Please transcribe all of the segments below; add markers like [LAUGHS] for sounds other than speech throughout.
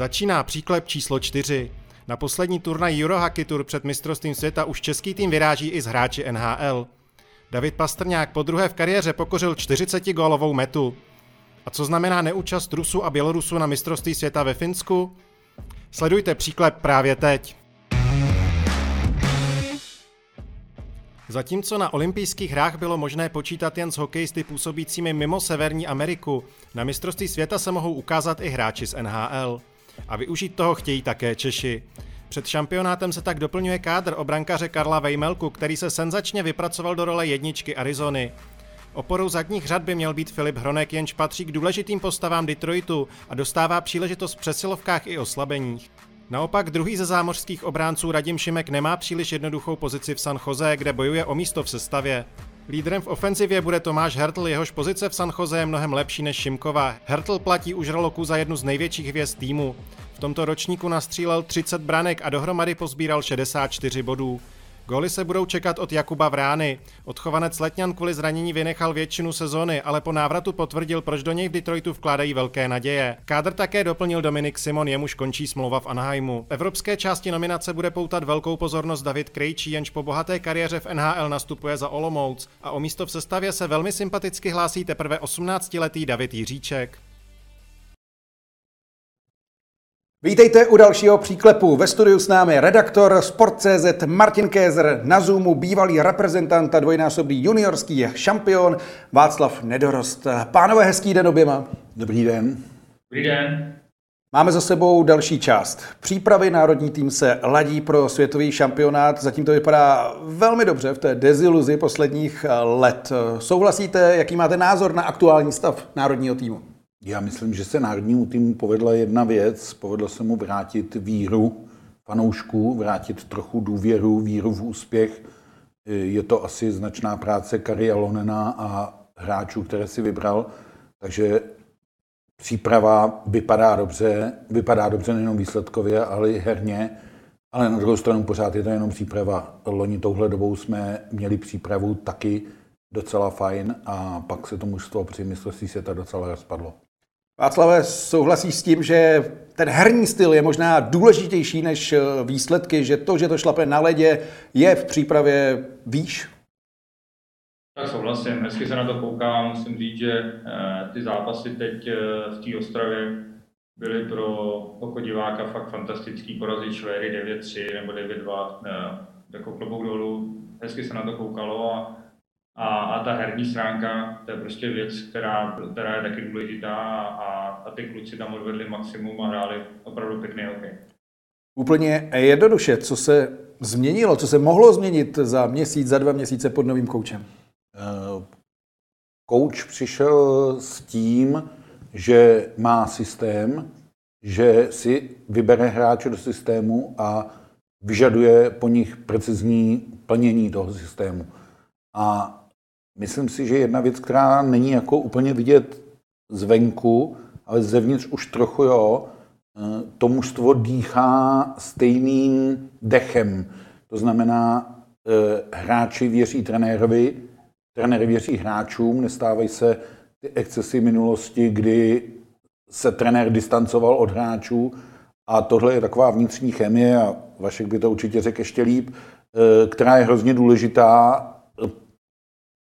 Začíná příklep číslo 4. Na poslední turnaj Eurohockey Tour před mistrovstvím světa už český tým vyráží i z hráči NHL. David Pastrňák po druhé v kariéře pokořil 40 gólovou metu. A co znamená neúčast Rusů a Bělorusů na mistrovství světa ve Finsku? Sledujte příklep právě teď. Zatímco na olympijských hrách bylo možné počítat jen s hokejisty působícími mimo Severní Ameriku, na mistrovství světa se mohou ukázat i hráči z NHL. A využít toho chtějí také Češi. Před šampionátem se tak doplňuje kádr obrankaře Karla Vejmelku, který se senzačně vypracoval do role jedničky Arizony. Oporou zadních řad by měl být Filip Hronek, jenž patří k důležitým postavám Detroitu a dostává příležitost v přesilovkách i oslabeních. Naopak druhý ze zámořských obránců Radim Šimek nemá příliš jednoduchou pozici v San Jose, kde bojuje o místo v sestavě. Lídrem v ofenzivě bude Tomáš Hertl, jehož pozice v San Jose je mnohem lepší než Šimkova. Hertl platí už Roloku za jednu z největších hvězd týmu. V tomto ročníku nastřílel 30 branek a dohromady pozbíral 64 bodů. Góly se budou čekat od Jakuba Vrány. Odchovanec Letňan kvůli zranění vynechal většinu sezony, ale po návratu potvrdil, proč do něj v Detroitu vkládají velké naděje. Kádr také doplnil Dominik Simon, jemuž končí smlouva v Anaheimu. V evropské části nominace bude poutat velkou pozornost David Krejčí, jenž po bohaté kariéře v NHL nastupuje za Olomouc a o místo v sestavě se velmi sympaticky hlásí teprve 18-letý David Jiříček. Vítejte u dalšího příklepu. Ve studiu s námi redaktor Sport.cz Martin Kézer, na Zoomu bývalý reprezentant a dvojnásobný juniorský šampion Václav Nedorost. Pánové, hezký den oběma. Dobrý den. Dobrý den. Máme za sebou další část. Přípravy národní tým se ladí pro světový šampionát. Zatím to vypadá velmi dobře v té deziluzi posledních let. Souhlasíte? Jaký máte názor na aktuální stav národního týmu? Já myslím, že se národnímu týmu povedla jedna věc. Povedlo se mu vrátit víru fanoušků, vrátit trochu důvěru, víru v úspěch. Je to asi značná práce Kari Alonena a hráčů, které si vybral. Takže příprava vypadá dobře, vypadá dobře nejenom výsledkově, ale i herně. Ale na druhou stranu pořád je to jenom příprava. Loni touhle dobou jsme měli přípravu taky docela fajn a pak se to mužstvo při mistrovství světa docela rozpadlo. Václave, souhlasíš s tím, že ten herní styl je možná důležitější než eh, výsledky, že to, že to šlape na ledě, je v přípravě výš? Tak souhlasím, hezky se na to koukám. Musím říct, že eh, ty zápasy teď eh, v té Ostravě byly pro oko diváka fakt fantastický. Porazit Švéry 9-3 nebo 9-2, jako klobouk dolů. Hezky se na to koukalo a a, a ta herní stránka, to je prostě věc, která, která je taky důležitá a, a ty kluci tam odvedli maximum a hráli opravdu pěkný hokej. Úplně jednoduše, co se změnilo, co se mohlo změnit za měsíc, za dva měsíce pod novým koučem? Kouč přišel s tím, že má systém, že si vybere hráče do systému a vyžaduje po nich precizní plnění toho systému. A Myslím si, že jedna věc, která není jako úplně vidět zvenku, ale zevnitř už trochu jo, eh, to mužstvo dýchá stejným dechem. To znamená, eh, hráči věří trenérovi, trenér věří hráčům, nestávají se ty excesy minulosti, kdy se trenér distancoval od hráčů a tohle je taková vnitřní chemie a Vašek by to určitě řekl ještě líp, eh, která je hrozně důležitá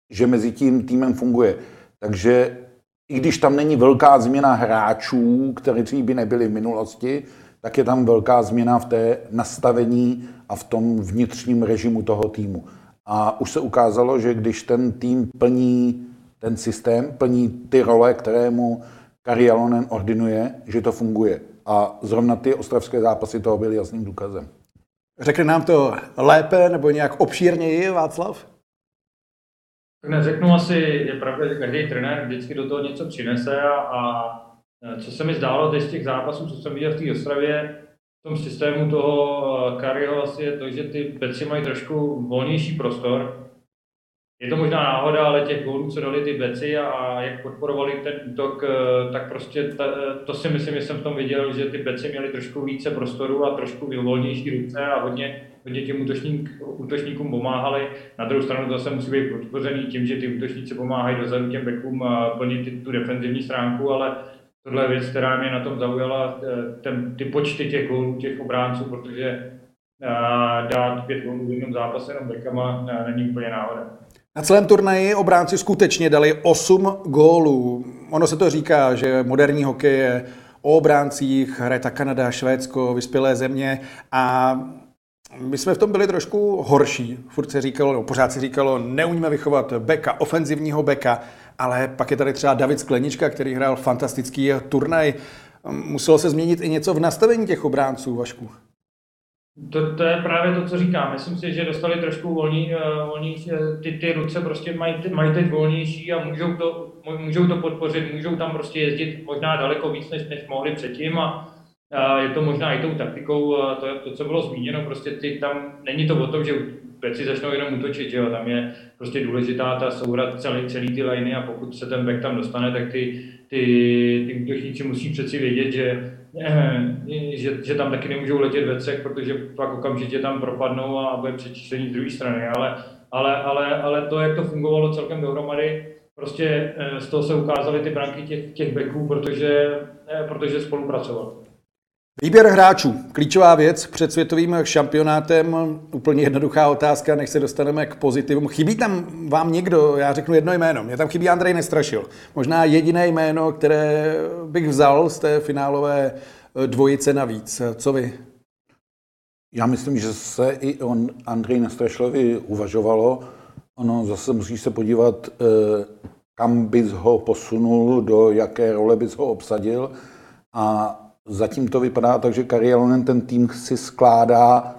že mezi tím týmem funguje. Takže i když tam není velká změna hráčů, kteří by nebyli v minulosti, tak je tam velká změna v té nastavení a v tom vnitřním režimu toho týmu. A už se ukázalo, že když ten tým plní ten systém, plní ty role, které mu Kari Alonen ordinuje, že to funguje. A zrovna ty ostravské zápasy toho byly jasným důkazem. Řekne nám to lépe nebo nějak obšírněji, Václav? Tak neřeknu asi, je pravda, že každý trenér vždycky do toho něco přinese a, a co se mi zdálo teď z těch zápasů, co jsem viděl v té Ostravě, v tom systému toho Kariho asi je to, že ty beci mají trošku volnější prostor. Je to možná náhoda, ale těch gólů, co dali ty beci a, jak podporovali ten útok, eh, tak prostě ta, to si myslím, že jsem v tom viděl, že ty beci měli trošku více prostoru a trošku volnější ruce a hodně hodně těm útočník, útočníkům pomáhali. Na druhou stranu to zase musí být podpořený tím, že ty útočníci pomáhají dozadu těm bekům plnit tu defenzivní stránku, ale tohle je věc, která mě na tom zaujala, ten, ty počty těch gólů, těch obránců, protože dát pět gólů v jednom zápase jenom Beckama není úplně náhoda. Na celém turnaji obránci skutečně dali 8 gólů. Ono se to říká, že moderní hokej je o obráncích, hraje ta Kanada, Švédsko, vyspělé země a my jsme v tom byli trošku horší. Furt se říkalo, no, pořád se říkalo, neumíme vychovat beka, ofenzivního beka, ale pak je tady třeba David Sklenička, který hrál fantastický turnaj. Muselo se změnit i něco v nastavení těch obránců, Vašku. To, to je právě to, co říkám. Myslím si, že dostali trošku volní, uh, volní eh, ty, ty ruce prostě mají, mají teď volnější a můžou to, můžou to podpořit, můžou tam prostě jezdit možná daleko víc, než, než mohli předtím a, a je to možná i tou taktikou, to, to, co bylo zmíněno, prostě ty tam, není to o tom, že věci začnou jenom útočit, že jo? tam je prostě důležitá ta soura celý, celý ty liny a pokud se ten back tam dostane, tak ty, ty, ty útočníci musí přeci vědět, že [CLEARS THROAT] že, že tam taky nemůžou letět ve třech, protože pak okamžitě tam propadnou a bude přečíslení z druhé strany. Ale, ale, ale, ale to, jak to fungovalo celkem dohromady, prostě eh, z toho se ukázaly ty branky těch, těch backů, protože, eh, protože spolupracovali. Výběr hráčů. Klíčová věc před světovým šampionátem. Úplně jednoduchá otázka, než se dostaneme k pozitivům. Chybí tam vám někdo, já řeknu jedno jméno, mě tam chybí Andrej Nestrašil. Možná jediné jméno, které bych vzal z té finálové eh, dvojice navíc. Co vy? Já myslím, že se i on Andrej Nestrašilovi uvažovalo. Ono zase musíš se podívat, eh, kam bys ho posunul, do jaké role bys ho obsadil. A Zatím to vypadá tak, že Karialonen ten tým si skládá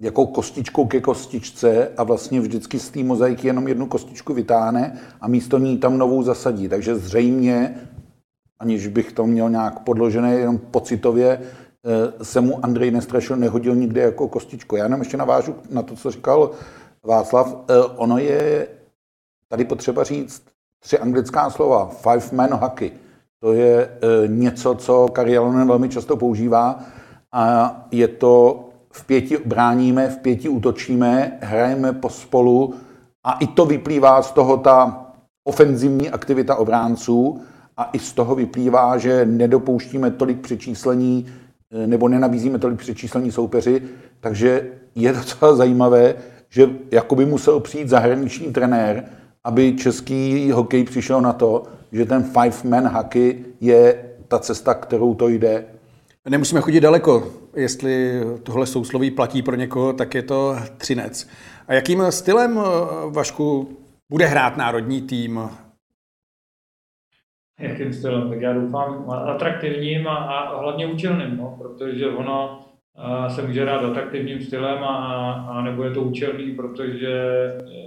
jako kostičkou ke kostičce a vlastně vždycky z té mozaiky jenom jednu kostičku vytáhne a místo ní tam novou zasadí. Takže zřejmě, aniž bych to měl nějak podložené, jenom pocitově, eh, se mu Andrej Nestrašil nehodil nikde jako kostičku. Já jenom ještě navážu na to, co říkal Václav. Eh, ono je tady potřeba říct tři anglická slova. Five man hockey to je e, něco, co Karialonen velmi často používá a je to v pěti bráníme, v pěti útočíme, hrajeme pospolu a i to vyplývá z toho ta ofenzivní aktivita obránců a i z toho vyplývá, že nedopouštíme tolik přečíslení e, nebo nenabízíme tolik přečíslení soupeři, takže je docela zajímavé, že jakoby musel přijít zahraniční trenér, aby český hokej přišel na to, že ten five-man hockey je ta cesta, kterou to jde. Nemusíme chodit daleko. Jestli tohle sousloví platí pro někoho, tak je to Třinec. A jakým stylem, Vašku, bude hrát národní tým? Jakým stylem? Tak já doufám atraktivním a, a hlavně účelným, no, protože ono se může hrát atraktivním stylem a, a nebo je to účelný, protože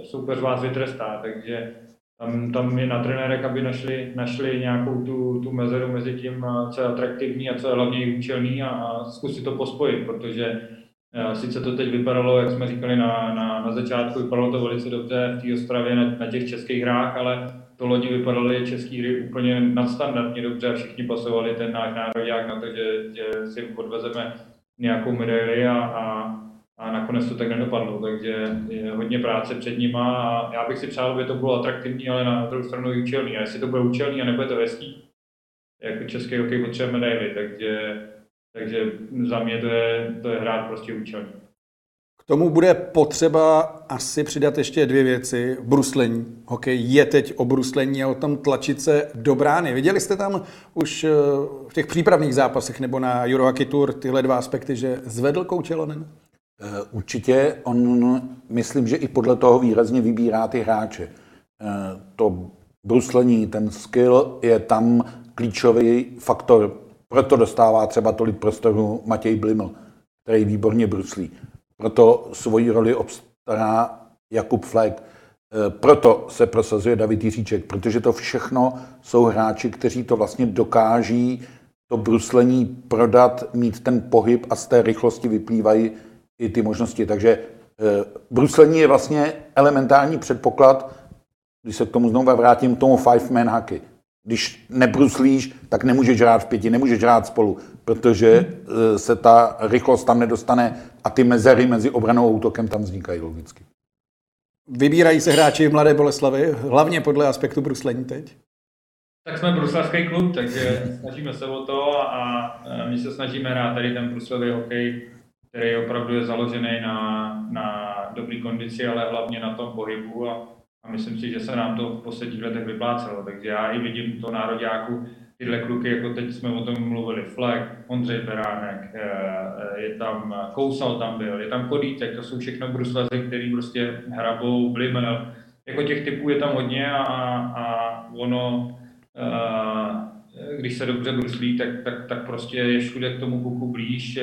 soupeř vás vytrestá, takže tam, tam je na trenérek, aby našli, našli nějakou tu, tu mezeru mezi tím, co je atraktivní a co je hlavně účelný a, a zkusit to pospojit, protože a, sice to teď vypadalo, jak jsme říkali na, na, na začátku, vypadalo to velice dobře v té Ostravě na, na těch českých hrách, ale to loni vypadaly český hry úplně nadstandardně dobře a všichni pasovali ten náš národák na to, že, že si odvezeme nějakou medaili a, a, a nakonec to tak nedopadlo, takže je hodně práce před nima a já bych si přál, aby to bylo atraktivní, ale na druhou stranu i účelný. A jestli to bude účelný a nebude to hezký, jako český hokej potřebuje medaily, takže, takže za mě to je, to je hrát prostě účelný. K tomu bude potřeba asi přidat ještě dvě věci. Bruslení. Hokej je teď o bruslení a o tom tlačit se do brány. Viděli jste tam už eh, v těch přípravných zápasech nebo na Eurohockey Tour tyhle dva aspekty, že zvedl Koučelonen? Eh, určitě on, myslím, že i podle toho výrazně vybírá ty hráče. Eh, to bruslení, ten skill je tam klíčový faktor. Proto dostává třeba tolik prostoru Matěj Bliml, který výborně bruslí. Proto svoji roli obstará Jakub Flek. Eh, proto se prosazuje David Jiříček, protože to všechno jsou hráči, kteří to vlastně dokáží to bruslení prodat, mít ten pohyb a z té rychlosti vyplývají i ty možnosti. Takže e, bruslení je vlastně elementární předpoklad, když se k tomu znovu vrátím, k tomu five-man hockey. Když nebruslíš, tak nemůžeš hrát v pěti, nemůžeš hrát spolu, protože e, se ta rychlost tam nedostane a ty mezery mezi obranou a útokem tam vznikají logicky. Vybírají se hráči v Mladé Boleslavi, hlavně podle aspektu bruslení teď? Tak jsme bruselský klub, takže [LAUGHS] snažíme se o to a my se snažíme hrát tady ten bruselový hokej, který opravdu je založený na, na dobrý kondici, ale hlavně na tom pohybu a, a myslím si, že se nám to v posledních letech vyplácelo. Takže já i vidím to nároďáku, tyhle kluky, jako teď jsme o tom mluvili, Flek, Ondřej Beránek, eh, eh, je tam Kousal tam byl, je tam Kodítek, to jsou všechno bruslazy, který prostě hrabou, Blimel, jako těch typů je tam hodně a, a ono, a, eh, když se dobře bruslí, tak, tak, tak prostě je všude k tomu puku blíž,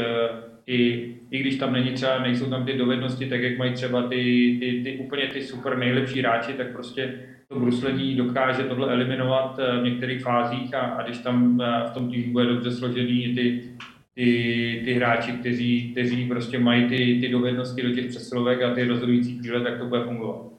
i, i když tam není třeba, nejsou tam ty dovednosti, tak jak mají třeba ty, ty, ty úplně ty super nejlepší hráči, tak prostě to bruslení dokáže tohle eliminovat eh, v některých fázích a, a když tam eh, v tom týmu bude dobře složený ty, ty, ty hráči, kteří, kteří prostě mají ty, ty dovednosti do těch přesilovek a ty rozhodující chvíle, tak to bude fungovat.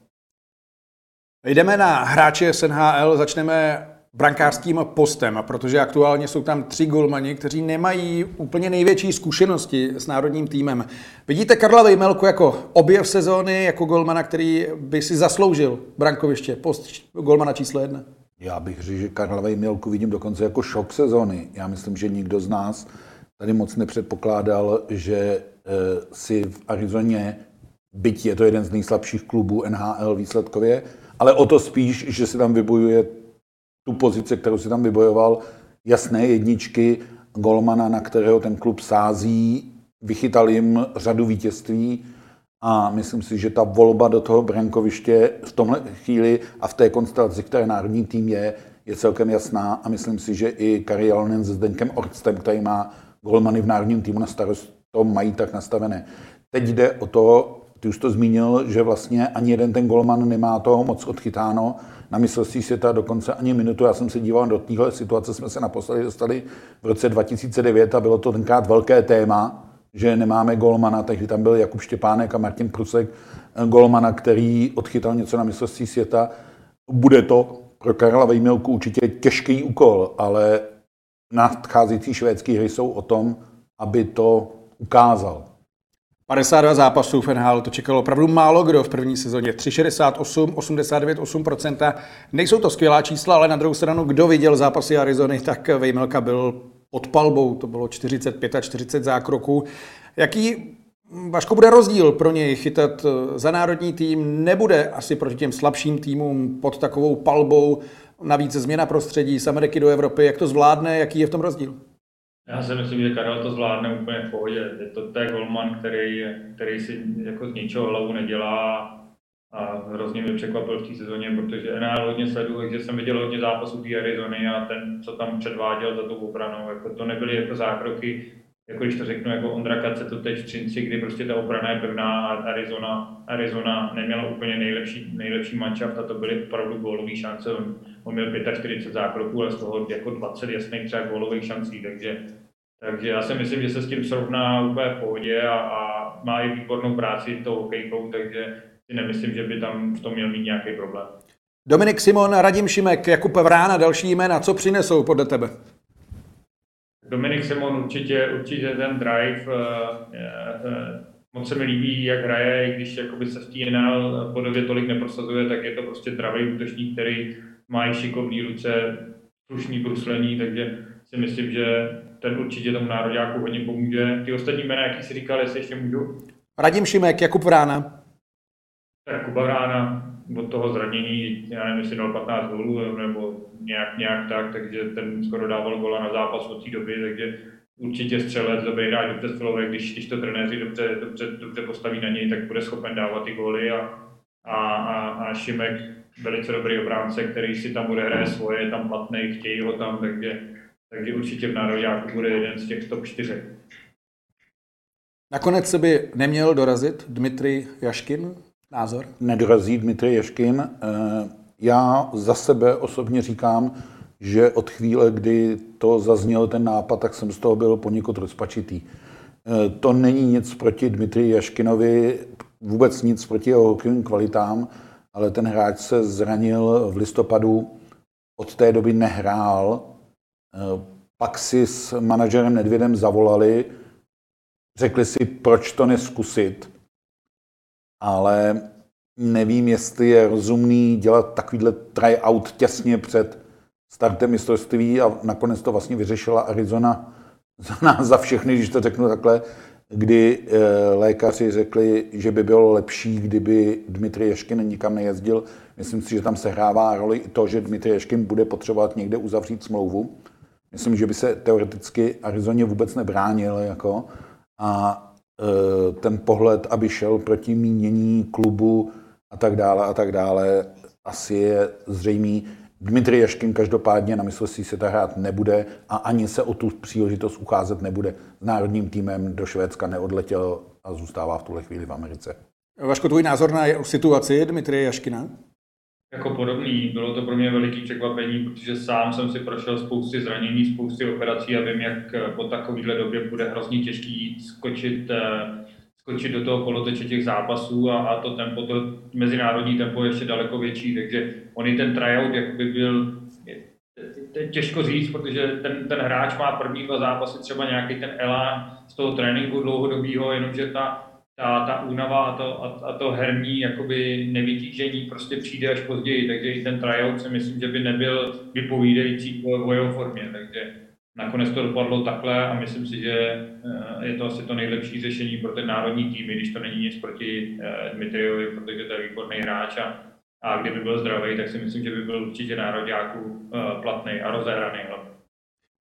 Jdeme na hráče SNHL, začneme brankářským postem, protože aktuálně jsou tam tři golmani, kteří nemají úplně největší zkušenosti s národním týmem. Vidíte Karla Vejmelku jako objev sezóny, jako golmana, který by si zasloužil brankoviště, post golmana číslo jedna? Já bych řekl, že Karla Vejmelku vidím dokonce jako šok sezóny. Já myslím, že nikdo z nás tady moc nepředpokládal, že e, si v Arizoně, byť je to jeden z nejslabších klubů NHL výsledkově, ale o to spíš, že si tam vybojuje tu pozici, kterou si tam vybojoval, jasné jedničky, golmana, na kterého ten klub sází, vychytal jim řadu vítězství a myslím si, že ta volba do toho brankoviště v tomhle chvíli a v té konstelaci, které národní tým je, je celkem jasná a myslím si, že i Kari Jalonen se Zdeňkem Orstem, který má golmany v národním týmu na starost, to mají tak nastavené. Teď jde o to, ty už to zmínil, že vlastně ani jeden ten golman nemá toho moc odchytáno na mistrovství světa dokonce ani minutu. Já jsem se díval do téhle situace, jsme se naposledy dostali v roce 2009 a bylo to tenkrát velké téma, že nemáme golmana, takže tam byl Jakub Štěpánek a Martin Prusek, eh, golmana, který odchytal něco na mistrovství světa. Bude to pro Karla Vejmilku určitě těžký úkol, ale nadcházející švédské hry jsou o tom, aby to ukázal. 52 zápasů v NHL, to čekalo opravdu málo kdo v první sezóně. 368, 89, 8%. Nejsou to skvělá čísla, ale na druhou stranu, kdo viděl zápasy Arizony, tak Vejmelka byl pod palbou, to bylo 45 a 40 zákroků. Jaký Vaško, bude rozdíl pro něj chytat za národní tým? Nebude asi proti těm slabším týmům pod takovou palbou, navíc změna prostředí z Ameriky do Evropy. Jak to zvládne, jaký je v tom rozdíl? Já si myslím, že Karel to zvládne úplně v pohodě. Je to ten golman, který, který si jako z ničeho hlavu nedělá a hrozně mě překvapil v té sezóně, protože NHL hodně sleduju, takže jsem viděl hodně zápasů té Arizony a ten, co tam předváděl za tou obranou, jako to nebyly jako zákroky, jako když to řeknu, jako Ondra Kace to teď v Třinci, kdy prostě ta obrana je pevná a Arizona, Arizona neměla úplně nejlepší, nejlepší manšaft a to byly opravdu gólové šance. On, měl 45 zákroků, ale z toho jako 20 jasných třeba gólových šancí, takže, takže já si myslím, že se s tím srovná úplně v pohodě a, a má i výbornou práci tou hokejkou, takže si nemyslím, že by tam v tom měl mít nějaký problém. Dominik Simon, Radim Šimek, Jakub Vrána, další jména, co přinesou podle tebe? Dominik Simon určitě, určitě ten drive, uh, uh, moc se mi líbí, jak hraje, i když jakoby se v té podobě tolik neprosazuje, tak je to prostě dravý útočník, který má i šikovný ruce, slušný bruslení, takže si myslím, že ten určitě tomu nároďáku hodně pomůže. Ty ostatní jména, jaký si říkal, jestli ještě můžu? Radim Šimek, Jakub Vrána. Tak Kuba Vrána, od toho zranění, já nevím, jestli dal 15 gólů nebo nějak, nějak tak, takže ten skoro dával gola na zápas od té doby, takže určitě střelec, dobrý hráč, dobře střelové, když, když to trenéři dobře, dobře, dobře postaví na něj, tak bude schopen dávat ty góly a, a, a, a Šimek velice dobrý obránce, který si tam bude hrát svoje, je tam platný, chtějí ho tam, takže, takže určitě v Národňáku bude jeden z těch top 4. Nakonec se by neměl dorazit Dmitry Jaškin, názor? Nedorazí Dmitry Ješkin. Eh, já za sebe osobně říkám, že od chvíle, kdy to zazněl ten nápad, tak jsem z toho byl poněkud rozpačitý. Eh, to není nic proti Dmitry Jaškinovi, vůbec nic proti jeho hokejovým kvalitám, ale ten hráč se zranil v listopadu, od té doby nehrál, eh, pak si s manažerem Nedvědem zavolali, řekli si, proč to neskusit ale nevím, jestli je rozumný dělat takovýhle tryout těsně před startem mistrovství a nakonec to vlastně vyřešila Arizona [LAUGHS] za nás, za všechny, když to řeknu takhle, kdy e, lékaři řekli, že by bylo lepší, kdyby Dmitry Ješkin nikam nejezdil. Myslím si, že tam sehrává roli i to, že Dmitry Ješkin bude potřebovat někde uzavřít smlouvu. Myslím, že by se teoreticky Arizoně vůbec nebránil. Jako, a e, ten pohled, aby šel proti mínění klubu a tak dále a tak dále, asi je zřejmý. Dmitry Jaškin každopádně na mistrovství světa hrát nebude a ani se o tu příležitost ucházet nebude. S národním týmem do Švédska neodletěl a zůstává v tuhle chvíli v Americe. Vaško, tvůj názor na situaci Dmitry Jaškina? Jako podobný, bylo to pro mě veliký překvapení, protože sám jsem si prošel spousty zranění, spousty operací a vím, jak po takovéhle době bude hrozně těžký skočit eh, skočit do toho kolotoče těch zápasů a, a to tempo, to mezinárodní tempo je ještě daleko větší, takže on i ten tryout jakoby byl těžko říct, protože ten, ten hráč má první dva zápasy třeba nějaký ten elán z toho tréninku dlouhodobého, jenomže ta, ta, ta únava a to, a, a to herní jakoby nevytížení prostě přijde až později, takže i ten tryout si myslím, že by nebyl vypovídající o jeho formě, takže Nakonec to dopadlo takhle a myslím si, že eh, je to asi to nejlepší řešení pro ten národní tým, když to není nic proti eh, Dmitriovi, protože to je výborný hráč a, a kdyby byl zdravý, tak si myslím, že by byl určitě národňáků eh, platný a rozehraný.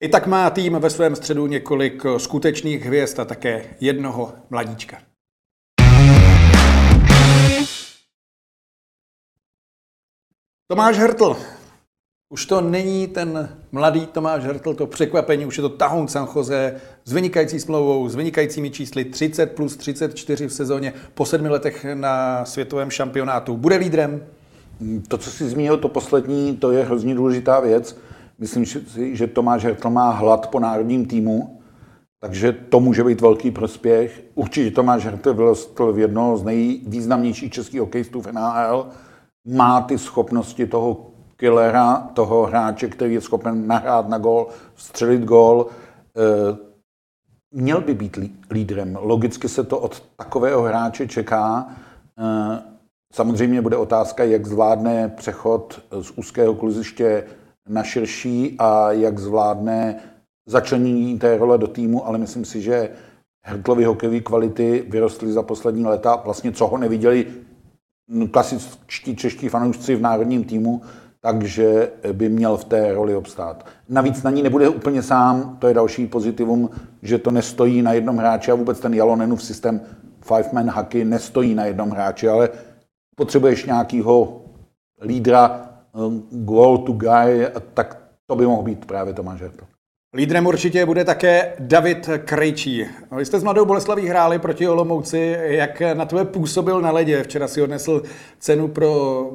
I tak má tým ve svém středu několik skutečných hvězd a také jednoho mladíčka. Tomáš Hertl, už to není ten mladý Tomáš Hertl, to překvapení, už je to Tahoun San Jose s vynikající smlouvou, s vynikajícími čísly 30 plus 34 v sezóně po sedmi letech na světovém šampionátu. Bude lídrem? To, co si zmínil, to poslední, to je hrozně důležitá věc. Myslím si, že Tomáš Hertl má hlad po národním týmu, takže to může být velký prospěch. Určitě Tomáš Hertl vyrostl v jednoho z nejvýznamnějších českých hokejistů v NHL. Má ty schopnosti toho killera, toho hráče, který je schopen nahrát na gol, střelit gol, eh, měl by být lídrem. Logicky se to od takového hráče čeká. Eh, samozřejmě bude otázka, jak zvládne přechod z úzkého kluziště na širší a jak zvládne začlenění té role do týmu, ale myslím si, že Hertlovy hokejové kvality vyrostly za poslední léta, vlastně co ho neviděli klasičtí čeští fanoušci v národním týmu, takže by měl v té roli obstát. Navíc na ní nebude úplně sám, to je další pozitivum, že to nestojí na jednom hráči a vůbec ten Jalonenův systém five-man hacky nestojí na jednom hráči, ale potřebuješ nějakého lídra, um, goal to guy, tak to by mohl být právě Tomáš Hertl. Lídrem určitě bude také David Krejčí. Vy jste s Mladou Boleslaví hráli proti Olomouci. Jak na tebe působil na ledě? Včera si odnesl cenu pro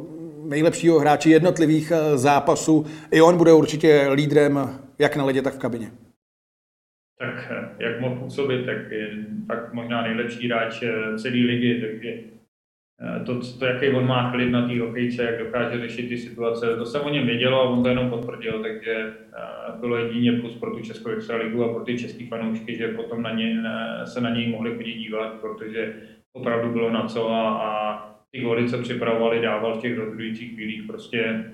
nejlepšího hráče jednotlivých eh, zápasů. I on bude určitě lídrem jak na ledě, tak v kabině. Tak eh, jak mohl působit, tak je tak možná nejlepší hráč eh, celé ligy, takže to, to, jaký on má klid na té hokejce, jak dokáže řešit ty situace, to jsem o něm věděl a on to jenom potvrdil, takže bylo jedině plus pro tu Českou extraligu a pro ty český fanoušky, že potom na ně, se na něj mohli chodit dívat, protože opravdu bylo na co a, a ty góly, co připravovali, dával v těch rozhodujících chvílích, prostě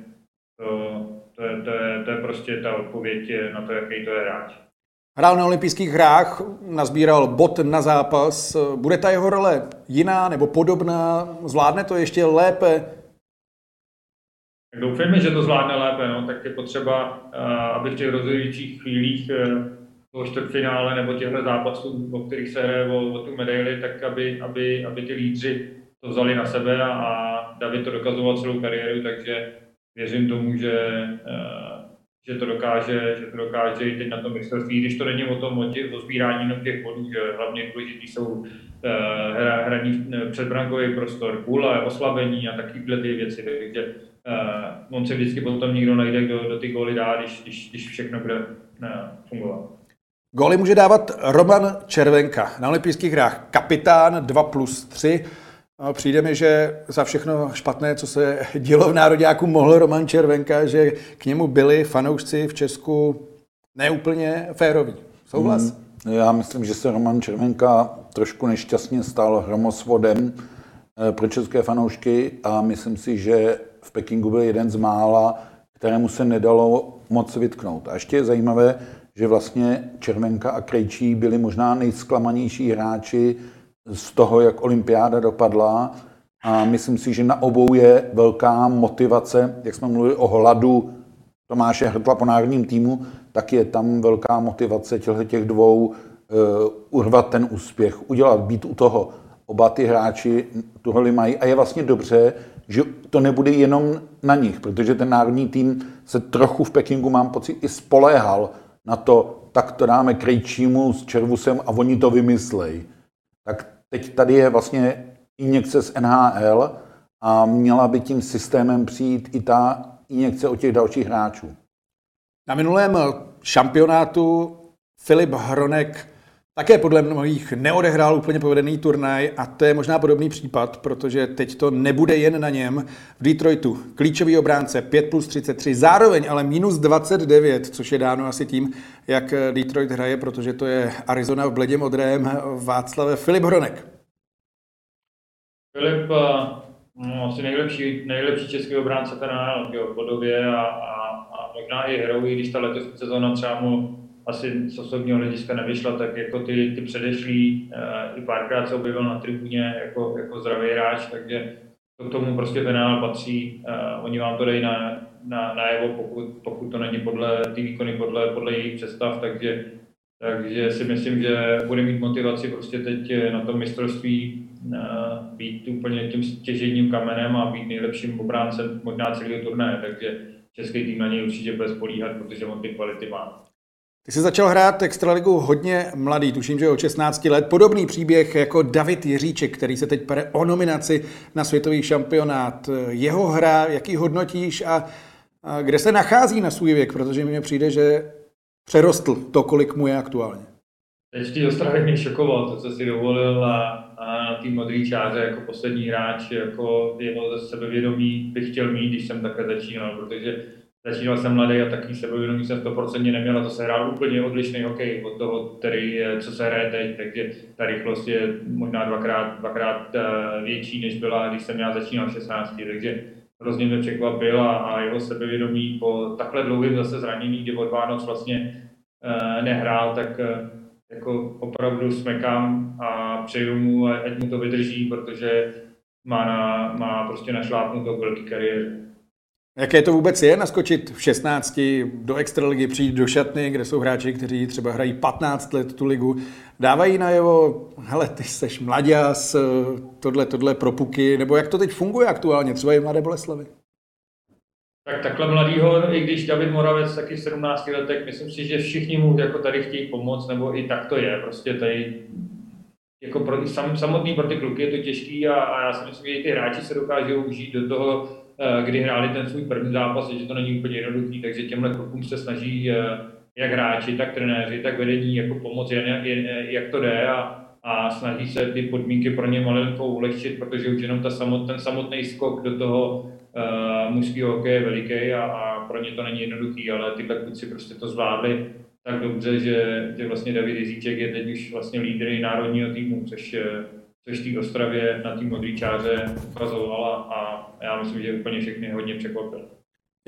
to, to, je, to, je, to je prostě ta odpověď na to, jaký to je hráč. Hrál na olympijských hrách, nazbíral bod na zápas. Bude ta jeho role jiná nebo podobná? Zvládne to ještě lépe? Tak doufejme, že to zvládne lépe. No. Tak je potřeba, eh, aby v těch rozhodujících chvílích eh, toho čtvrtfinále nebo těchto zápasů, o kterých se hraje o, o tu medaili, tak aby, aby, aby ty lídři to vzali na sebe a David to dokazoval celou kariéru, takže věřím tomu, že, eh, že to dokáže, že to dokáže i teď na tom mistrovství, když to není o tom o, těch, o sbírání jenom těch bodů, že hlavně důležitý jsou eh, hra, hraní eh, předbrankový prostor, půle, oslabení a takovéhle ty věci, takže on se vždycky potom někdo najde, kdo do ty góly dá, když, když, když všechno bude fungovat. Góly může dávat Roman Červenka. Na olympijských hrách kapitán 2 plus 3. A přijde mi, že za všechno špatné, co se dělo v Národňáku, mohl Roman Červenka, že k němu byli fanoušci v Česku neúplně féroví. Souhlas? Hmm. Já myslím, že se Roman Červenka trošku nešťastně stal hromosvodem eh, pro české fanoušky a myslím si, že v Pekingu byl jeden z mála, kterému se nedalo moc vytknout. A ještě je zajímavé, že vlastně Červenka a Krejčí byli možná nejsklamanější hráči z toho, jak olympiáda dopadla. A myslím si, že na obou je velká motivace, jak jsme mluvili o hladu Tomáše Hrtla po národním týmu, tak je tam velká motivace těch dvou uh, urvat ten úspěch, udělat, být u toho. Oba ty hráči tu roli mají a je vlastně dobře, že to nebude jenom na nich, protože ten národní tým se trochu v Pekingu, mám pocit, i spoléhal na to, tak to dáme Krejčímu s Červusem a oni to vymyslej. Tak teď tady je vlastně injekce z NHL a měla by tím systémem přijít i ta injekce od těch dalších hráčů. Na minulém šampionátu Filip Hronek také podle mnohých neodehrál úplně povedený turnaj a to je možná podobný případ, protože teď to nebude jen na něm. V Detroitu klíčový obránce 5 plus 33, zároveň ale minus 29, což je dáno asi tím, jak Detroit hraje, protože to je Arizona v bledě modrém Václave Filip Hronek. Filip, eh, no, asi nejlepší, nejlepší český obránce v podobě a, a, a možná i hrou, i když ta letošní sezóna třeba mu asi z osobního hlediska nevyšla, tak jako ty, ty předešlí, uh, i párkrát se objevil na tribuně jako, jako zdravý hráč, takže to k tomu prostě penál patří. Uh, oni vám to dají na, na, na pokud, pokud to není podle ty výkony podle, podle jejich představ, takže, takže si myslím, že bude mít motivaci prostě teď na tom mistrovství být úplně tím stěžením kamenem a být nejlepším obráncem možná celého turnaje, takže český tým na něj určitě bude spolíhat, protože on ty kvality má. Ty jsi začal hrát Extraligu hodně mladý, tuším, že o 16 let. Podobný příběh jako David Jiříček, který se teď pere o nominaci na světový šampionát. Jeho hra, jaký hodnotíš a, a kde se nachází na svůj věk, protože mi přijde, že přerostl to, kolik mu je aktuálně. Teď té Ostravě mě šokoval to, co si dovolil a, a na tým modrý čáře jako poslední hráč, jako jeho sebevědomí bych chtěl mít, když jsem takhle začínal, protože Začínal jsem mladý a taky sebevědomí jsem 100% neměl a to se hrál úplně odlišný hokej od toho, který, co se hraje teď, takže ta rychlost je možná dvakrát, dvakrát eh, větší, než byla, když jsem já začínal v 16, takže hrozně mě překvapil a, a jeho sebevědomí po takhle dlouhém zase zranění, kdy od Vánoc vlastně uh, nehrál, tak jako opravdu smekám a přeju mu, ať mu to vydrží, protože má, na, má prostě našlápnutou velký kariéru. Jaké to vůbec je naskočit v 16 do extraligy, přijít do šatny, kde jsou hráči, kteří třeba hrají 15 let tu ligu, dávají najevo, hele, ty seš mladěs, tohle, tohle propuky, nebo jak to teď funguje aktuálně, třeba i v Mladé Boleslavy? Tak takhle mladýho, i když David Moravec taky 17 letech, myslím si, že všichni mu jako tady chtějí pomoct, nebo i tak to je. Prostě tady jako pro, sam, samotný pro ty kluky je to těžký a, a já si myslím, že i ty hráči se dokážou užít do toho, kdy hráli ten svůj první zápas, že to není úplně jednoduchý, takže těmhle klukům se snaží eh, jak hráči, tak trenéři, tak vedení jako pomoci, jak to jde a, a snaží se ty podmínky pro ně malinko ulehčit, protože už jenom ta samot, ten samotný skok do toho uh, mužského hokeje je veliký a, a pro ně to není jednoduchý, ale tyhle kluci prostě to zvládli tak dobře, že, že vlastně David Jezíček je teď už vlastně lídry národního týmu, což což v té Ostravě na té modrý čáře ukazovala a já myslím, že úplně všechny hodně překvapil.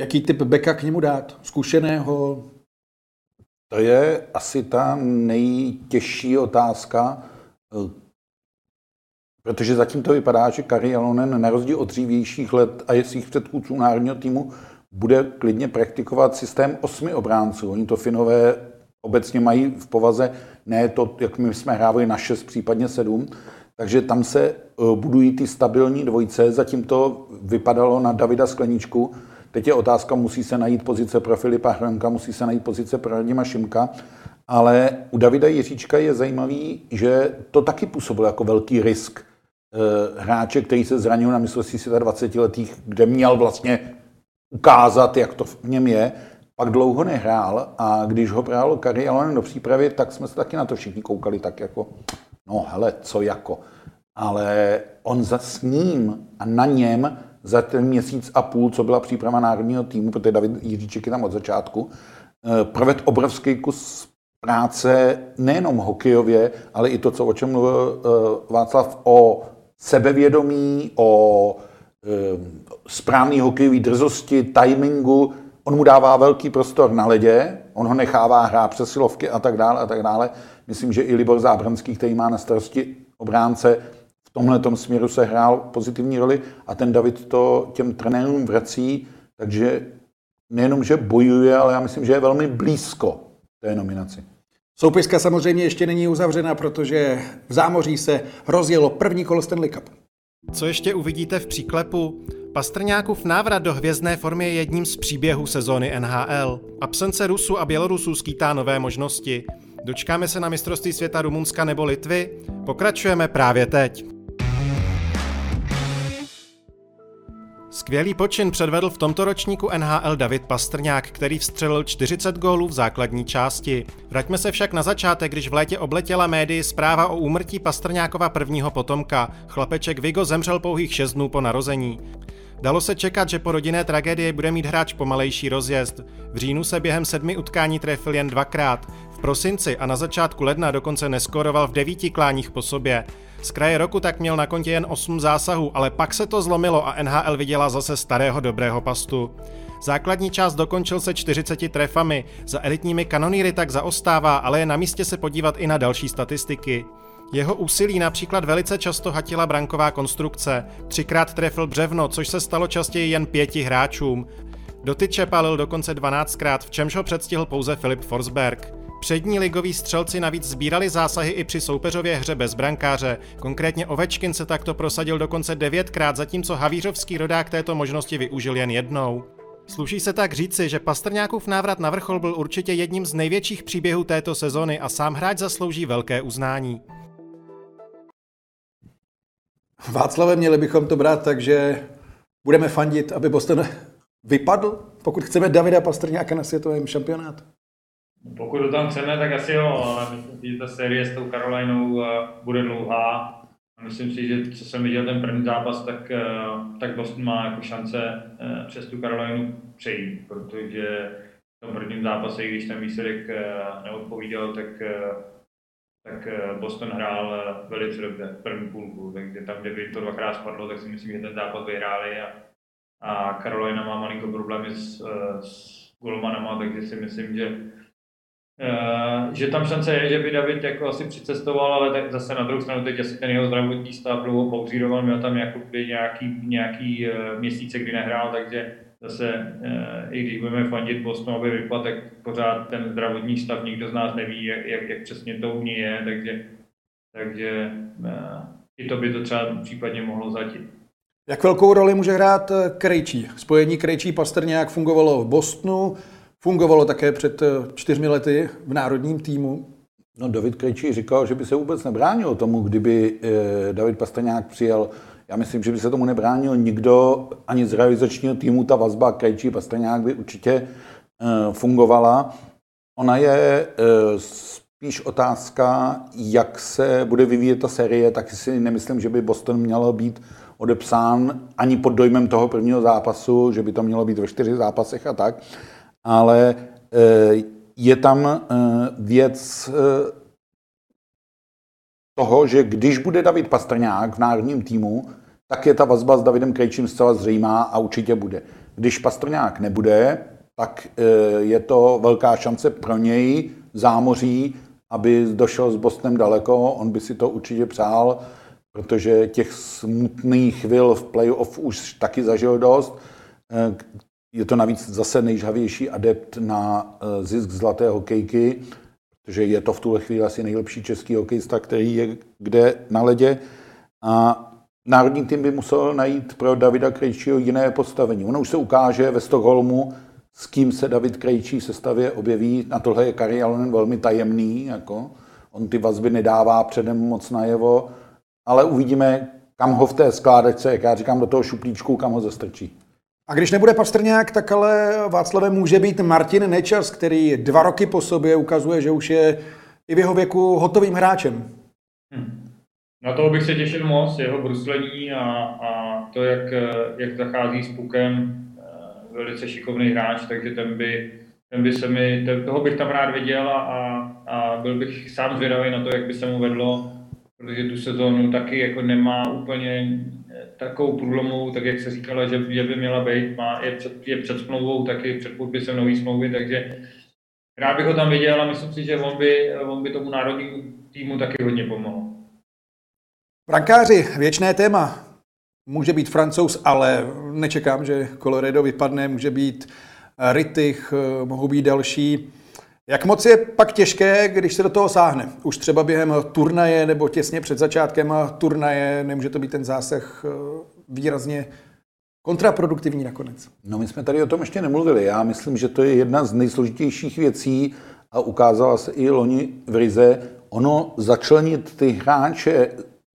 Jaký typ beka k němu dát? Zkušeného? To je asi ta nejtěžší otázka, protože zatím to vypadá, že Kari Alonen na rozdíl od dřívějších let a svých předchůdců národního týmu bude klidně praktikovat systém osmi obránců. Oni to Finové obecně mají v povaze ne to, jak my jsme hrávali na šest, případně sedm, takže tam se eh, budují ty stabilní dvojce, zatím to vypadalo na Davida Skleničku. Teď je otázka, musí se najít pozice pro Filipa Hranka, musí se najít pozice pro Radima Šimka, ale u Davida Jiříčka je zajímavý, že to taky působilo jako velký risk. Eh, hráče, který se zranil na mistrovství světa 20 letých, kde měl vlastně ukázat, jak to v něm je, pak dlouho nehrál a když ho bral Kari Alonen do přípravy, tak jsme se taky na to všichni koukali tak jako No hele, co jako. Ale on za s ním a na něm za ten měsíc a půl, co byla příprava národního týmu, protože David Jiříček je tam od začátku, eh, proved obrovský kus práce nejenom hokejově, ale i to, co, o čem mluvil eh, Václav, o sebevědomí, o eh, správný hokejový drzosti, timingu. On mu dává velký prostor na ledě, on ho nechává hrát přesilovky a tak dále a tak dále. Myslím, že i Libor Zábranský, který má na starosti obránce, v tomhle směru se hrál pozitivní roli a ten David to těm trenérům vrací, takže nejenom, že bojuje, ale já myslím, že je velmi blízko té nominaci. Soupiska samozřejmě ještě není uzavřena, protože v zámoří se rozjelo první kolo Stanley Cup. Co ještě uvidíte v příklepu? Pastrňákův návrat do hvězdné formy je jedním z příběhů sezóny NHL. Absence Rusů a Bělorusů skýtá nové možnosti. Dočkáme se na mistrovství světa Rumunska nebo Litvy? Pokračujeme právě teď. Skvělý počin předvedl v tomto ročníku NHL David Pastrňák, který vstřelil 40 gólů v základní části. Vraťme se však na začátek, když v létě obletěla médii zpráva o úmrtí Pastrňákova prvního potomka. Chlapeček Vigo zemřel pouhých 6 dnů po narození. Dalo se čekat, že po rodinné tragédii bude mít hráč pomalejší rozjezd. V říjnu se během sedmi utkání trefil jen dvakrát. V prosinci a na začátku ledna dokonce neskoroval v devíti kláních po sobě. Z kraje roku tak měl na kontě jen 8 zásahů, ale pak se to zlomilo a NHL viděla zase starého dobrého pastu. Základní část dokončil se 40 trefami, za elitními kanonýry tak zaostává, ale je na místě se podívat i na další statistiky. Jeho úsilí například velice často hatila branková konstrukce, třikrát trefil břevno, což se stalo častěji jen pěti hráčům. Do tyče palil dokonce 12krát, v čemž ho předstihl pouze Filip Forsberg. Přední ligoví střelci navíc sbírali zásahy i při soupeřově hře bez brankáře. Konkrétně Ovečkin se takto prosadil dokonce devětkrát, zatímco Havířovský rodák této možnosti využil jen jednou. Sluší se tak říci, že Pastrňákův návrat na vrchol byl určitě jedním z největších příběhů této sezony a sám hráč zaslouží velké uznání. Václave, měli bychom to brát tak, že budeme fandit, aby Boston vypadl, pokud chceme Davida Pastrňáka na světovém šampionátu? Pokud to tam chceme, tak asi jo, ale myslím si, že ta série s tou Karolajnou uh, bude dlouhá. Myslím si, že co jsem viděl ten první zápas, tak, uh, tak Boston má jako šance uh, přes tu Karolajnu přejít, protože v tom prvním zápase, když ten výsledek neodpovídal, tak tak Boston hrál velice dobře první půlku, takže tam, kde by to dvakrát spadlo, tak si myslím, že ten zápas vyhráli a, a Carolina má malinko problémy s, s golmanama, takže si myslím, že že tam šance je, že by David jako asi přicestoval, ale tak zase na druhou stranu teď asi ten jeho zdravotní stav dlouho pouzíroval, měl tam jakoby nějaký, nějaký měsíce, kdy nehrál, takže zase uh, i když budeme fandit Bostonu, aby vypadl, tak pořád ten zdravotní stav nikdo z nás neví, jak, jak, jak přesně to u ní je, takže, takže i to by to třeba případně mohlo zatit. Jak velkou roli může hrát Krejčí? Spojení Krejčí Pastrňák fungovalo v Bostonu, Fungovalo také před eh, čtyřmi lety v národním týmu. No, David Krejčí říkal, že by se vůbec nebránil tomu, kdyby eh, David Pastrňák přijel. Já myslím, že by se tomu nebránil nikdo, ani z realizačního týmu. Ta vazba Krejčí Pastrňák by určitě eh, fungovala. Ona je spíš otázka, jak se bude vyvíjet ta série, tak si nemyslím, že by Boston měl být odepsán ani pod dojmem toho prvního zápasu, že by to mělo být ve čtyři zápasech a tak ale eh, je tam eh, věc eh, toho, že když bude David Pastrňák v národním týmu, tak je ta vazba s Davidem Krejčím zcela zřejmá a určitě bude. Když Pastrňák nebude, tak je to velká šance pro něj zámoří, aby došel s Bostonem daleko. On by si to určitě přál, protože těch smutných chvil v playoff už taky zažil dost. Je to navíc zase nejžhavější adept na eh, zisk zlaté hokejky, protože je to v tuhle chvíli asi nejlepší český hokejista, který je kde na ledě. A národní tým by musel najít pro Davida Krejčího jiné postavení. Ono už se ukáže ve Stockholmu, s kým se David Krejčí sestavě objeví. Na tohle je Kari Alonen velmi tajemný. Jako. On ty vazby nedává předem moc najevo, ale uvidíme, kam ho v té skládačce, jak já říkám, do toho šuplíčku, kam ho zastrčí. A když nebude Pastrňák, tak ale Václave může být Martin Nečas, který dva roky po sobě ukazuje, že už je i v jeho věku hotovým hráčem. Hmm. Na toho bych se těšil moc, jeho bruslení a, a to, jak, jak zachází s pukem, eh, velice šikovný hráč, takže ten by, ten by se mi, toho bych tam rád viděl a, a byl bych sám zvědavý na to, jak by se mu vedlo, protože tu sezónu taky jako nemá úplně takovou průlomovou, tak jak se říkalo, že, že by měla být, má, je, před, je před smlouvou, taky před podpisem nový smlouvy, takže rád bych ho tam viděl a myslím si, že on by, on by tomu národnímu týmu taky hodně pomohl. Brankáři, věčné téma. Může být francouz, ale nečekám, že Colorado vypadne, může být Rittich, mohou být další. Jak moc je pak těžké, když se do toho sáhne? Už třeba během turnaje nebo těsně před začátkem turnaje, nemůže to být ten zásah eh, výrazně kontraproduktivní nakonec? No my jsme tady o tom ještě nemluvili. Já myslím, že to je jedna z nejsložitějších věcí a ukázala se i loni v Rize. Ono začlenit ty hráče,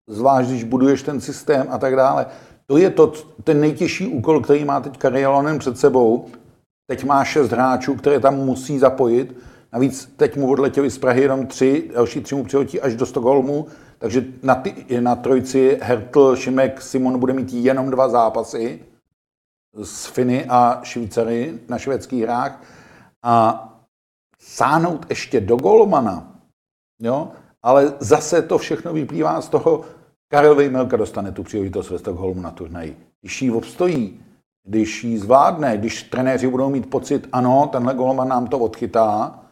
zvlášť když buduješ ten systém a tak dále, to je to, ten nejtěžší úkol, který má teď Karialonen před sebou. Teď má šest hráčů, které tam musí zapojit Navíc teď mu odletěli z Prahy jenom tři, další tři mu přiletí až do Stockholmu, takže na, ty, na trojci Hertl, Šimek, Simon bude mít jenom dva zápasy s Finy a Švýcary na švédských hrách a sáhnout ještě do Golmana, jo? ale zase to všechno vyplývá z toho, Karel Vejmelka dostane tu příležitost ve Stockholmu na turnaji. Když ji obstojí, když ji zvládne, když trenéři budou mít pocit, ano, tenhle golman nám to odchytá,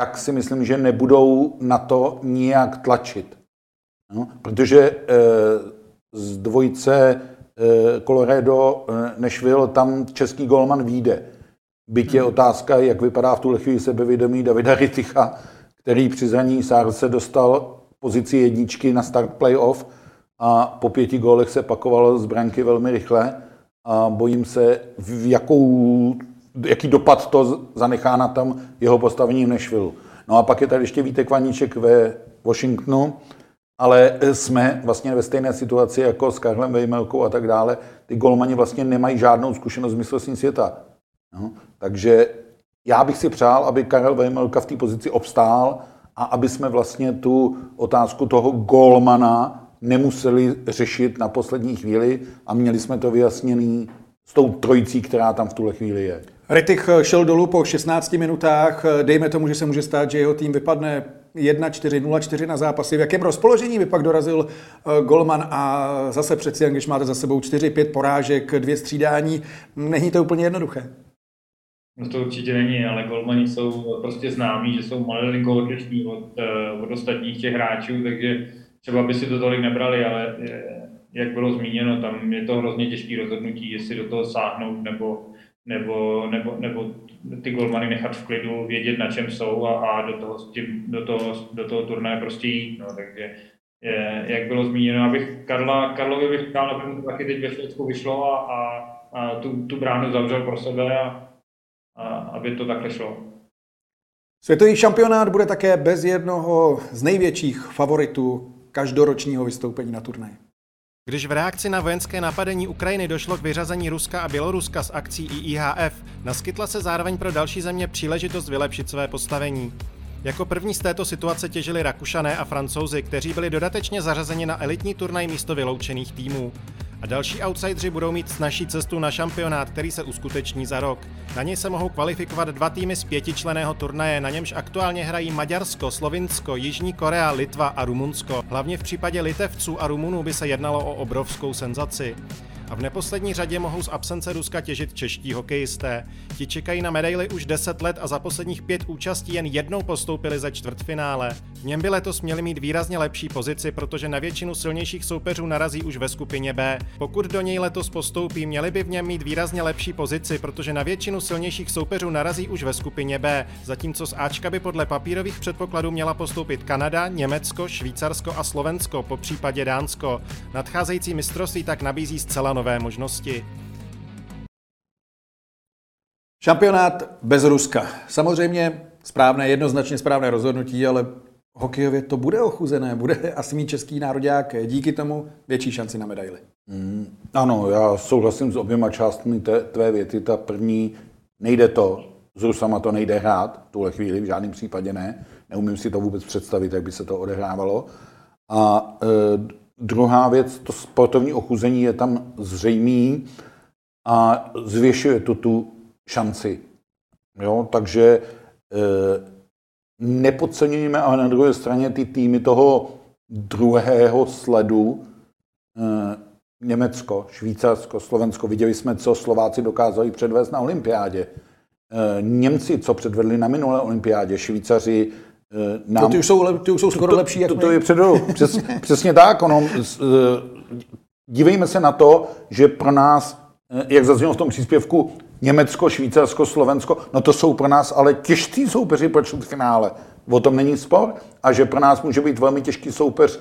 tak si myslím, že nebudou na to nijak tlačit. No, protože e, z dvojice e, Colorado e, Nashville tam český golman výjde. Byť je hmm. otázka, jak vypadá v tuhle chvíli sebevědomí Davida Riticha, který při zraní se dostal pozici jedničky na start playoff a po pěti gólech se pakoval z branky velmi rychle a bojím se, v jakou jaký dopad to zanechá na tom jeho postavení v Nashville. No a pak je tady ještě Vítek Vaníček ve Washingtonu, ale jsme vlastně ve stejné situaci jako s Karlem Vejmelkou a tak dále. Ty golmani vlastně nemají žádnou zkušenost z mistrovství světa. No, takže já bych si přál, aby Karel Vejmelka v té pozici obstál a aby jsme vlastně tu otázku toho golmana nemuseli řešit na poslední chvíli a měli jsme to vyjasněný s tou trojicí, která tam v tuhle chvíli je. Rittich šel dolů po 16 minutách. Dejme tomu, že se může stát, že jeho tým vypadne 1-4, 0-4 na zápasy. V jakém rozpoložení by pak dorazil eh, Golman a zase přeci, když máte za sebou 4-5 porážek, dvě střídání, není to úplně jednoduché. No to určitě není, ale golmani jsou prostě známí, že jsou malinko odlišní od, eh, od ostatních těch hráčů, takže třeba by si to tolik nebrali, ale jak bylo zmíněno, tam je to hrozně těžké rozhodnutí, jestli do toho sáhnout nebo, nebo, nebo, nebo ty golmany nechat v klidu, vědět, na čem jsou a, a do, toho, do, toho, do toho turnaje prostě jít. No, takže je, jak bylo zmíněno, abych Karla, Karlovi bych chtěl, aby mu taky teď ve Švédsku vyšlo a, a, a tu, tu bránu zavřel pro sebe a, a aby to takhle šlo. Světový šampionát bude také bez jednoho z největších favoritů každoročního vystoupení na turnaji. Když v reakci na vojenské napadení Ukrajiny došlo k vyřazení Ruska a Běloruska z akcí IIHF, naskytla se zároveň pro další země příležitost vylepšit své postavení. Jako první z této situace těžili Rakušané a Francouzi, kteří byli dodatečně zařazeni na elitní turnaj místo vyloučených týmů. A další outsidři budou mít snažší cestu na šampionát, který se uskuteční za rok. Na něj se mohou kvalifikovat dva týmy z pětičleného turnaje, na němž aktuálně hrají Maďarsko, Slovinsko, Jižní Korea, Litva a Rumunsko. Hlavně v případě Litevců a Rumunů by se jednalo o obrovskou senzaci. A v neposlední řadě mohou z absence Ruska těžit čeští hokejisté. Ti čekají na medaily už 10 let a za posledních pět účastí jen jednou postoupili ze čtvrtfinále. V něm by letos měli mít výrazně lepší pozici, protože na většinu silnějších soupeřů narazí už ve skupině B. Pokud do něj letos postoupí, měli by v něm mít výrazně lepší pozici, protože na většinu silnějších soupeřů narazí už ve skupině B, zatímco z Ačka by podle papírových předpokladů měla postoupit Kanada, Německo, Švýcarsko a Slovensko, po případě Dánsko. Nadcházející mistrovství tak nabízí zcela nové možnosti. Šampionát bez Ruska. Samozřejmě správné, jednoznačně správné rozhodnutí, ale hokejově to bude ochuzené, bude asi mít český národák díky tomu větší šanci na medaily. Mm, ano, já souhlasím s oběma částmi té, tvé věty. Ta první, nejde to, s Rusama to nejde hrát, v tuhle chvíli v žádném případě ne. Neumím si to vůbec představit, jak by se to odehrávalo. A e, Druhá věc, to sportovní ochuzení je tam zřejmý a zvěšuje to tu šanci. Jo? Takže e, nepodceňujeme ale na druhé straně ty týmy toho druhého sledu, e, Německo, Švýcarsko, Slovensko, viděli jsme, co Slováci dokázali předvést na olympiádě. Eh, Němci, co předvedli na minulé olympiádě, Švýcaři, nám... To ty už jsou, ty už jsou skoro to, lepší, jak to, to je předu, přes, [LAUGHS] přesně tak. Ono, eh, dívejme se na to, že pro nás, jak zaznělo v tom příspěvku, Německo, Švýcarsko, Slovensko, no to jsou pro nás ale těžcí soupeři pro čtvrtfinále. O tom není spor. A že pro nás může být velmi těžký soupeř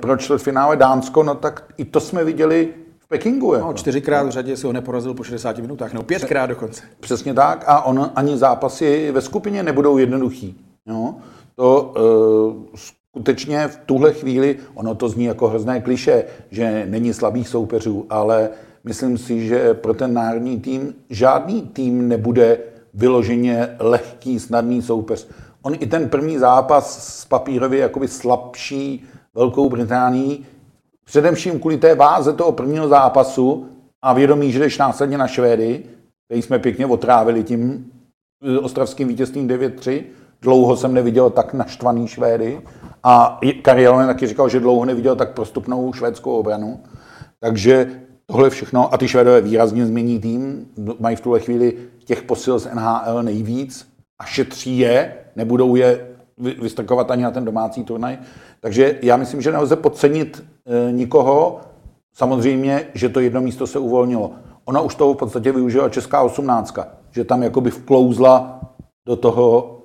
pro čtvrtfinále Dánsko, no tak i to jsme viděli Pekingu. Jako. No, čtyřikrát v řadě si ho neporazil po 60 minutách, no pětkrát dokonce. Přesně tak a on ani zápasy ve skupině nebudou jednoduchý. Jo? To uh, skutečně v tuhle chvíli, ono to zní jako hrozné kliše, že není slabých soupeřů, ale myslím si, že pro ten národní tým žádný tým nebude vyloženě lehký, snadný soupeř. On i ten první zápas s papírově jakoby slabší Velkou Británií Především kvůli té váze toho prvního zápasu a vědomí, že jdeš následně na Švédy, který jsme pěkně otrávili tím e, ostravským vítězstvím 9-3. Dlouho jsem neviděl tak naštvaný Švédy. A Kariel taky říkal, že dlouho neviděl tak prostupnou švédskou obranu. Takže tohle všechno, a ty Švédové výrazně změní tým, mají v tuhle chvíli těch posil z NHL nejvíc a šetří je, nebudou je vystrkovat ani na ten domácí turnaj. Takže já myslím, že nelze podcenit e, nikoho. Samozřejmě, že to jedno místo se uvolnilo. Ona už toho v podstatě využila Česká osmnáctka, že tam jakoby vklouzla do toho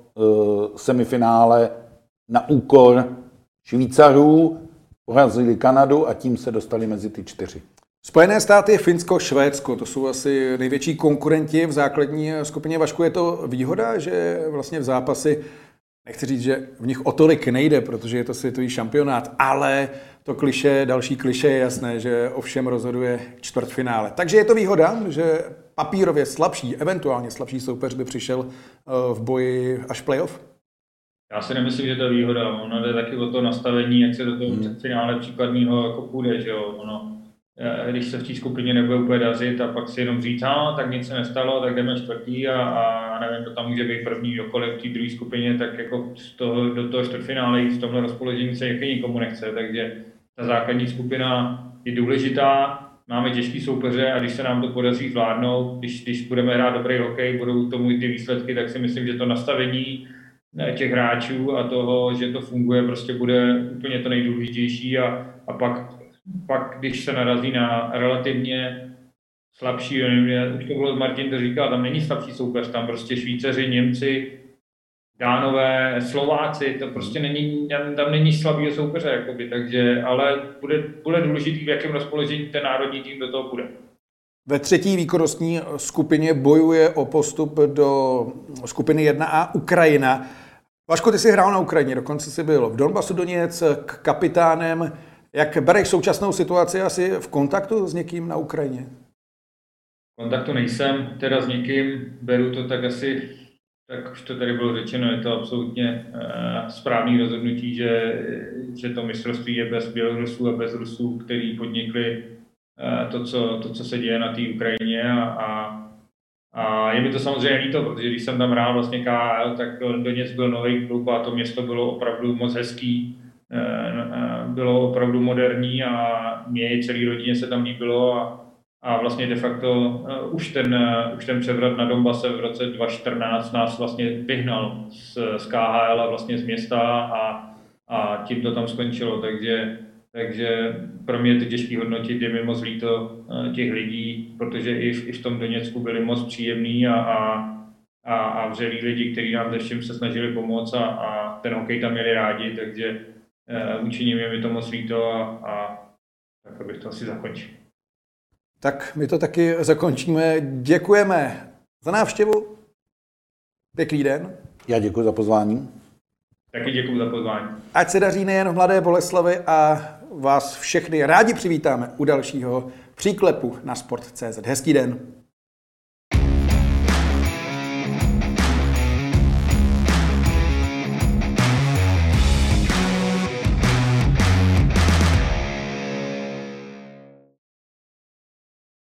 semifinále na úkor Švýcarů, porazili Kanadu a tím se dostali mezi ty čtyři. Spojené státy, Finsko, Švédsko, to jsou asi největší konkurenti v základní skupině. Vašku, je to výhoda, že vlastně v zápasy nechci říct, že v nich o tolik nejde, protože je to světový šampionát, ale to kliše, další kliše je jasné, že ovšem rozhoduje čtvrtfinále. Takže je to výhoda, že papírově slabší, eventuálně slabší soupeř by přišel eh, v boji až playoff? Já si nemyslím, že to je výhoda. Ono jde taky o to nastavení, jak se do toho hmm. finále příkladního jako půjde. Že jo? Ono, když se v té skupině nebude úplně dařit a pak si jenom říct, no, tak nic se nestalo, tak jdeme čtvrtý a, a nevím, to tam může být první kdokoliv v té druhé skupině, tak jako z toho, do toho čtvrtfinále jít v tomhle rozpoložení se jaký nikomu nechce, takže ta základní skupina je důležitá, máme těžký soupeře a když se nám to podaří zvládnout, když, když budeme hrát dobrý hokej, budou tomu i ty výsledky, tak si myslím, že to nastavení eh, těch hráčů a toho, že to funguje, prostě bude úplně to nejdůležitější a, a pak pak, když se narazí na relativně slabší, už to bylo, Martin to říkal, tam není slabší soupeř, tam prostě Švýceři, Němci, Dánové, Slováci, to prostě není, tam není slabý soupeře, jakoby, takže, ale bude, bude důležitý, v jakém rozpoložení ten národní tým do toho bude. Ve třetí výkonnostní skupině bojuje o postup do skupiny 1A Ukrajina. Vaško, ty jsi hrál na Ukrajině, dokonce jsi byl v Donbasu Doněc k kapitánem. Jak bereš současnou situaci asi v kontaktu s někým na Ukrajině? V kontaktu nejsem, teda s někým, beru to tak asi, tak už to tady bylo řečeno, je to absolutně uh, správný rozhodnutí, že, že to mistrovství je bez Bělorusů a bez Rusů, který podnikli uh, to, co, to, co se děje na té Ukrajině a, a a je mi to samozřejmě líto, protože když jsem tam hrál vlastně KHL, tak Doněc byl nový klub a to město bylo opravdu moc hezký. Eh, bylo opravdu moderní a mě i celý rodině se tam líbilo a, a vlastně de facto uh, už ten, uh, už ten převrat na Donbase v roce 2014 nás vlastně vyhnal z, z KHL a vlastně z města a, a tím to tam skončilo, takže, takže pro mě je to těžké hodnotit, je mi moc líto těch lidí, protože i v, i v tom Doněcku byli moc příjemní a, a, a, a vřelí lidi, kteří nám se všem se snažili pomoct a, a ten hokej tam měli rádi, takže Eh, vůči nim je mi to moc líto a, a tak bych to asi zakončil. Tak my to taky zakončíme. Děkujeme za návštěvu. Pěkný den. Já děkuji za pozvání. Taky děkuji za pozvání. Ať se daří nejen v Mladé Boleslavy a vás všechny rádi přivítáme u dalšího příklepu na Sport.cz. Hezký den.